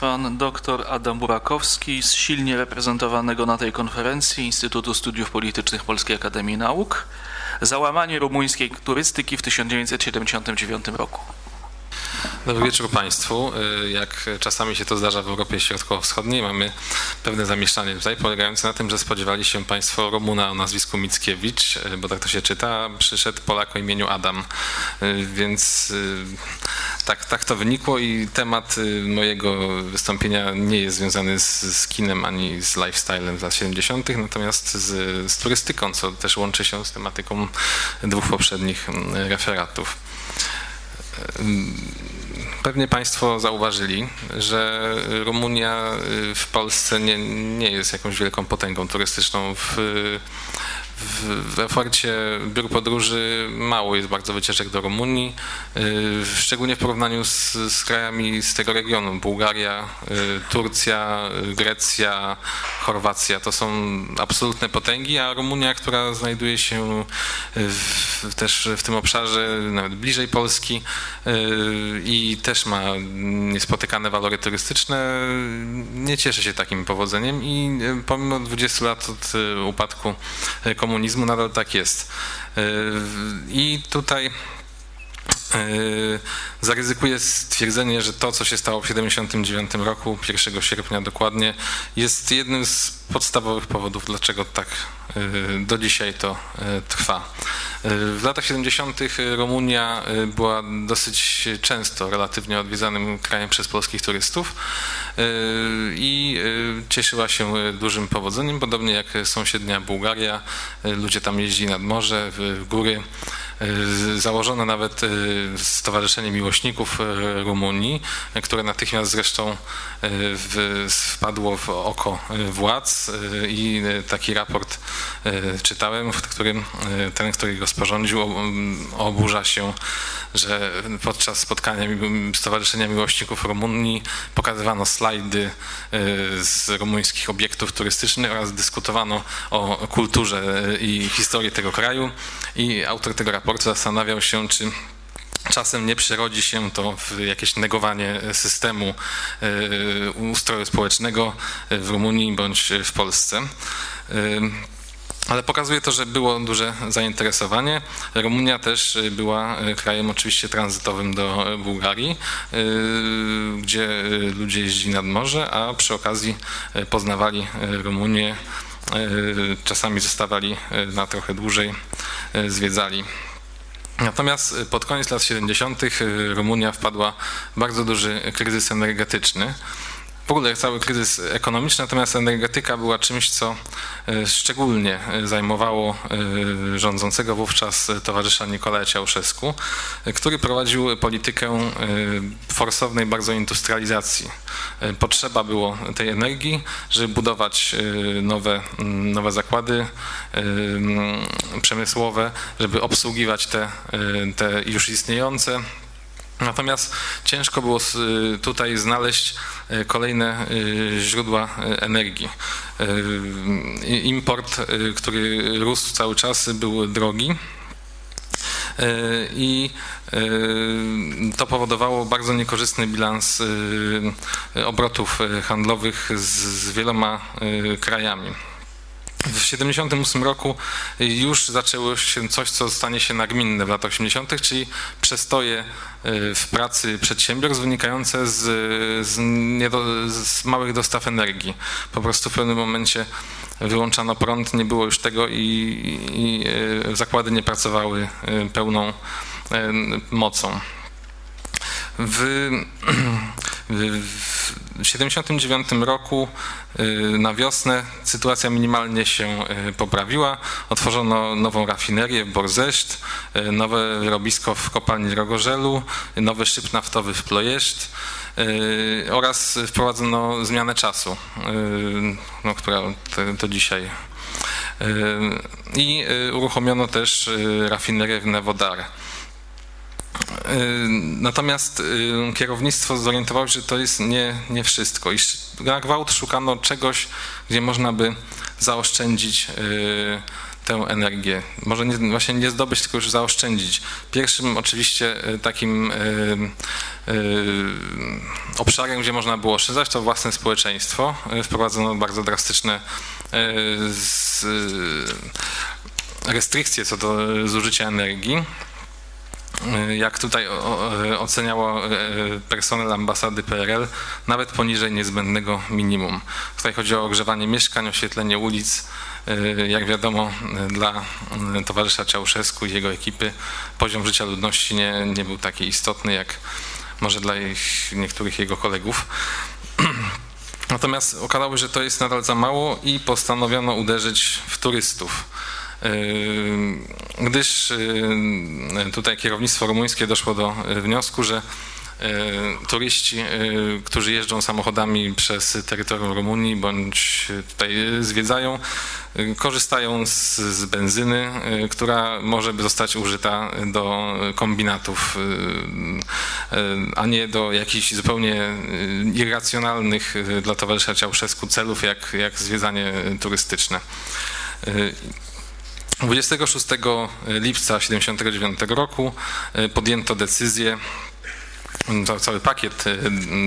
pan dr Adam Burakowski z silnie reprezentowanego na tej konferencji Instytutu Studiów Politycznych Polskiej Akademii Nauk. Załamanie rumuńskiej turystyki w 1979 roku. Dobry wieczór Państwu. Y, jak czasami się to zdarza w Europie Środkowo-Wschodniej, mamy pewne zamieszanie tutaj, polegające na tym, że spodziewali się Państwo Romuna o nazwisku Mickiewicz, y, bo tak to się czyta, przyszedł Polak o imieniu Adam. Y, więc tak, tak to wynikło i temat mojego wystąpienia nie jest związany z, z kinem ani z lifestylem z lat 70., natomiast z, z turystyką, co też łączy się z tematyką dwóch poprzednich referatów. Pewnie Państwo zauważyli, że Rumunia w Polsce nie, nie jest jakąś wielką potęgą turystyczną. W, w, w ofercie biur podróży mało jest bardzo wycieczek do Rumunii, y, szczególnie w porównaniu z, z krajami z tego regionu. Bułgaria, y, Turcja, Grecja, Chorwacja to są absolutne potęgi, a Rumunia, która znajduje się w, też w tym obszarze nawet bliżej Polski y, i też ma niespotykane walory turystyczne, nie cieszy się takim powodzeniem i pomimo 20 lat od upadku komunizmu nadal tak jest. I tutaj zaryzykuję stwierdzenie, że to, co się stało w 1979 roku, 1 sierpnia dokładnie, jest jednym z podstawowych powodów, dlaczego tak e, do dzisiaj to trwa. W latach 70. Rumunia była dosyć często relatywnie odwiedzanym krajem przez polskich turystów i cieszyła się dużym powodzeniem, podobnie jak sąsiednia Bułgaria. Ludzie tam jeździli nad morze, w góry. Założono nawet Stowarzyszenie Miłośników Rumunii, które natychmiast zresztą wpadło w oko władz i taki raport czytałem, w którym ten, który go sporządził, oburza się, że podczas spotkania Stowarzyszenia Miłośników Rumunii pokazywano slajdy z rumuńskich obiektów turystycznych oraz dyskutowano o kulturze i historii tego kraju. I autor tego raportu zastanawiał się, czy Czasem nie przerodzi się to w jakieś negowanie systemu e, ustroju społecznego w Rumunii bądź w Polsce. E, ale pokazuje to, że było duże zainteresowanie. Rumunia też była y, krajem oczywiście tranzytowym do Bułgarii, gdzie ludzie jeździli nad morze, a przy okazji poznawali Rumunię, czasami zostawali na trochę dłużej, zwiedzali. Natomiast pod koniec lat 70. Rumunia wpadła w bardzo duży kryzys energetyczny w ogóle cały kryzys ekonomiczny, natomiast energetyka była czymś, co e, szczególnie e, zajmowało e, rządzącego wówczas towarzysza Nikolaja Ciałszewsku, który prowadził politykę forsownej bardzo industrializacji. Potrzeba było tej energii, żeby budować nowe, nowe zakłady przemysłowe, żeby obsługiwać te, te już istniejące Natomiast ciężko było tutaj znaleźć e, kolejne e, źródła e, energii. Import, który rósł cały czas, był drogi. I to powodowało bardzo niekorzystny bilans obrotów handlowych z wieloma krajami. W 1978 roku już zaczęło się coś, co stanie się nagminne w latach 80., czyli przestoje y, w pracy przedsiębiorstw wynikające z, z, z, małych dostaw energii. Po prostu w pewnym momencie wyłączano prąd, nie było już tego i, i y, zakłady nie pracowały y, pełną mocą. W, w 1979 roku y, na wiosnę sytuacja minimalnie się y, poprawiła. Otworzono nową rafinerię w Borzeszt, y, nowe wyrobisko w kopalni Rogorzelu, nowy szyb naftowy w Plojeszt oraz wprowadzono zmianę czasu, no, która to, dzisiaj. I uruchomiono też rafinerię w Newodar. Natomiast kierownictwo zorientowało się, że to jest nie, nie wszystko. Iż na gwałt szukano czegoś, gdzie można by zaoszczędzić tę energię. Może nie, właśnie nie zdobyć, tylko już zaoszczędzić. Pierwszym oczywiście takim y, y, obszarem, gdzie można było oszczędzać, to własne społeczeństwo. Wprowadzono bardzo drastyczne y, restrykcje co do zużycia energii. Jak tutaj oceniało personel ambasady PRL, nawet poniżej niezbędnego minimum. Tutaj chodzi o ogrzewanie mieszkań, oświetlenie ulic, E, jak wiadomo, e, dla e, towarzysza Czałszewsku i jego ekipy poziom życia ludności nie, nie był taki istotny, jak może dla ich, niektórych jego kolegów. Natomiast okazało się, że to jest nadal za mało i postanowiono uderzyć w turystów. Gdyż tutaj kierownictwo rumuńskie doszło do wniosku, że turyści, którzy jeżdżą samochodami przez terytorium Rumunii bądź tutaj zwiedzają, korzystają z, z benzyny, która może zostać użyta do kombinatów, a nie do jakichś zupełnie irracjonalnych dla towarzysza Ciałszewsku celów, jak, jak zwiedzanie turystyczne. 26 lipca 1979 roku podjęto decyzję cały pakiet e,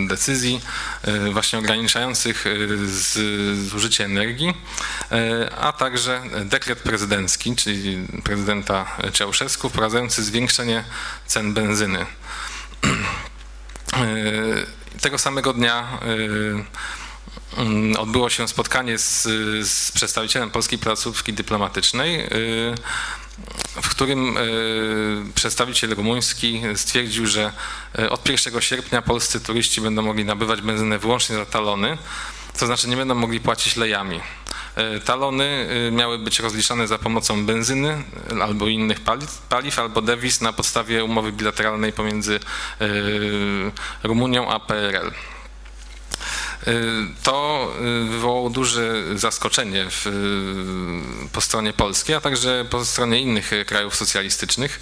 decyzji e, właśnie ograniczających e, zużycie energii, a także dekret prezydencki, czyli prezydenta Ceausescu wprowadzający zwiększenie cen benzyny. Tego samego dnia odbyło się spotkanie z, z przedstawicielem polskiej placówki dyplomatycznej w którym e, przedstawiciel rumuński stwierdził, że e, od 1 sierpnia polscy turyści będą mogli nabywać benzynę wyłącznie za talony, to znaczy nie będą mogli płacić lejami. Talony miały być rozliczane za pomocą benzyny albo innych paliw albo dewiz na podstawie umowy bilateralnej pomiędzy Rumunią a PRL. To y, wywołało duże zaskoczenie w, y, po stronie polskiej, a także po stronie innych krajów socjalistycznych,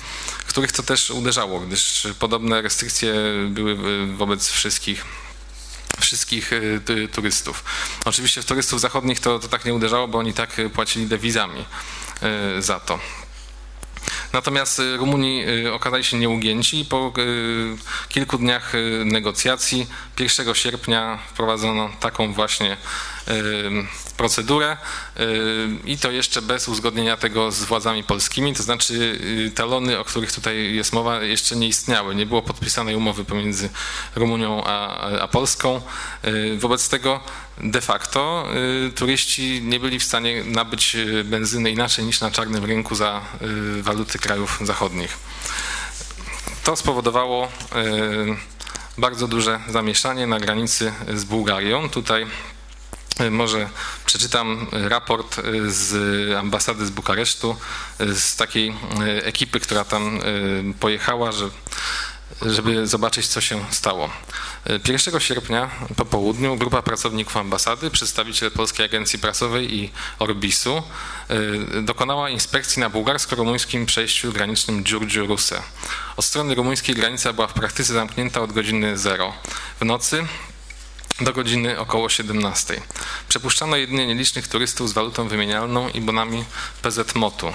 których to też uderzało, gdyż podobne restrykcje były wobec wszystkich wszystkich y, turystów. Oczywiście w turystów zachodnich to, to tak nie uderzało, bo oni tak płacili dewizami za to. Natomiast y, Rumuni y, okazali się nieugięci po y, kilku dniach negocjacji. 1 sierpnia wprowadzono taką właśnie procedurę i to jeszcze bez uzgodnienia tego z władzami polskimi, to znaczy talony, o których tutaj jest mowa, jeszcze nie istniały. Nie było podpisanej umowy pomiędzy Rumunią a, a Polską. Wobec tego de facto turyści nie byli w stanie nabyć benzyny inaczej niż na czarnym rynku za waluty krajów zachodnich. To spowodowało bardzo duże zamieszanie na granicy z Bułgarią. Tutaj może przeczytam raport e, z ambasady z Bukaresztu, e, z takiej ekipy, która tam pojechała, że, żeby zobaczyć, co się stało. 1 sierpnia po południu grupa pracowników ambasady, przedstawiciel Polskiej Agencji Prasowej i Orbisu dokonała inspekcji na bułgarsko-rumuńskim przejściu granicznym Dziurdziu-Ruse. Od strony rumuńskiej granica była w praktyce zamknięta od godziny 0. W nocy do godziny około 17. Przepuszczano jedynie nielicznych turystów z walutą wymienialną i bonami PZMOT-u.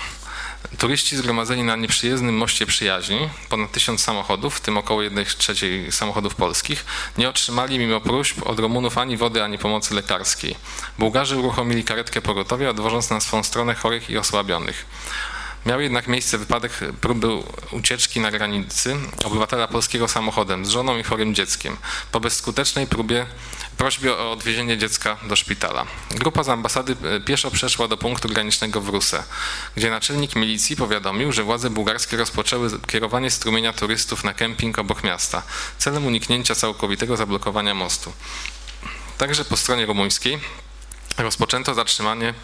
Turyści zgromadzeni na nieprzyjezdnym moście przyjaźni, ponad tysiąc samochodów, w tym około 1 trzeciej samochodów polskich, nie otrzymali mimo próśb od Rumunów ani wody, ani pomocy lekarskiej. Bułgarzy uruchomili karetkę pogotowia, odwożąc na swą stronę chorych i osłabionych. Miał jednak miejsce wypadek próby ucieczki na granicy obywatela polskiego samochodem z żoną i chorym dzieckiem. Po bezskutecznej próbie prośbie o odwiezienie dziecka do szpitala. Grupa z ambasady e, pieszo przeszła do punktu granicznego w Ruse, gdzie naczelnik milicji powiadomił, że władze bułgarskie rozpoczęły kierowanie strumienia turystów na kemping obok miasta, celem uniknięcia całkowitego zablokowania mostu. Także po stronie rumuńskiej rozpoczęto zatrzymanie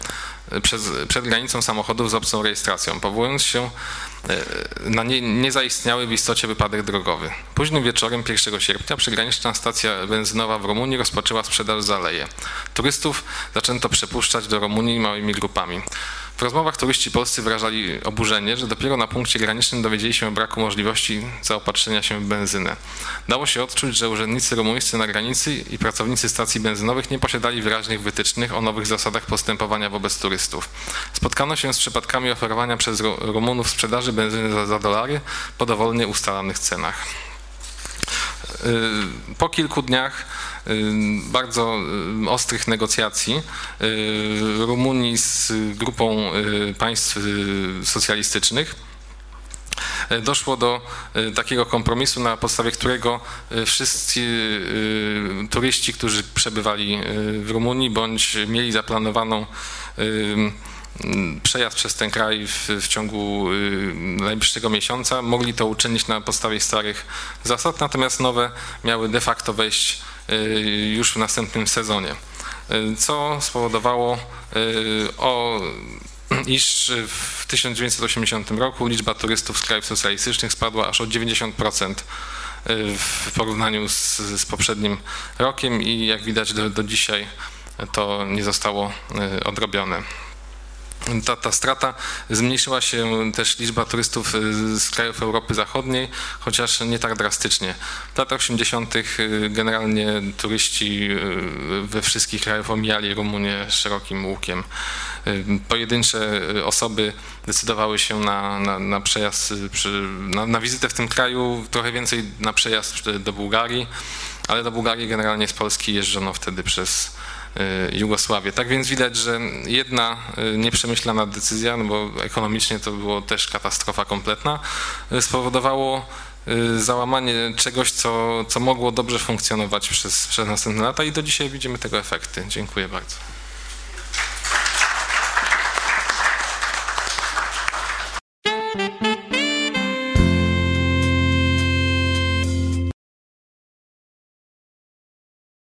e, przez, przed granicą samochodów z obcą rejestracją, powołując się e, na nie, niezaistniały w istocie wypadek drogowy. Późnym wieczorem 1 sierpnia przygraniczna stacja benzynowa w Rumunii rozpoczęła sprzedaż zaleje. Turystów zaczęto przepuszczać do Rumunii małymi grupami. W rozmowach turyści polscy wyrażali oburzenie, że dopiero na punkcie granicznym dowiedzieli się o braku możliwości zaopatrzenia się w benzynę. Dało się odczuć, że urzędnicy rumuńscy na granicy i pracownicy stacji benzynowych nie posiadali wyraźnych wytycznych o nowych zasadach postępowania wobec turystów. Spotkano się z przypadkami oferowania przez Rumunów sprzedaży benzyny za, za dolary po dowolnie ustalanych cenach. Y, po kilku dniach y, bardzo y, ostrych negocjacji Rumunii z grupą państw socjalistycznych doszło do takiego kompromisu, na podstawie którego wszyscy turyści, którzy przebywali w Rumunii bądź mieli zaplanowaną przejazd przez ten kraj w, w, ciągu y, najbliższego miesiąca. Mogli to uczynić na podstawie starych zasad, natomiast nowe miały de facto wejść y, już w następnym sezonie. Y, co spowodowało, o, iż w 1980 roku liczba turystów z krajów socjalistycznych spadła aż o 90% w porównaniu z, z poprzednim rokiem i jak widać do, do dzisiaj to nie zostało odrobione ta, ta strata zmniejszyła się też liczba turystów y, z krajów Europy Zachodniej, chociaż nie tak drastycznie. W latach 80. Y, generalnie turyści y, we wszystkich krajach omijali Rumunię szerokim łukiem. Pojedyncze osoby decydowały się na, na, na przejazd, na, na wizytę w tym kraju, trochę więcej na przejazd do Bułgarii, ale do Bułgarii generalnie z Polski jeżdżono wtedy przez Jugosławię. Tak więc widać, że jedna y, nieprzemyślana decyzja, no bo ekonomicznie to było też katastrofa kompletna, y, spowodowało załamanie czegoś, co, co mogło dobrze funkcjonować przez, przez następne lata i do dzisiaj widzimy tego efekty. Dziękuję bardzo.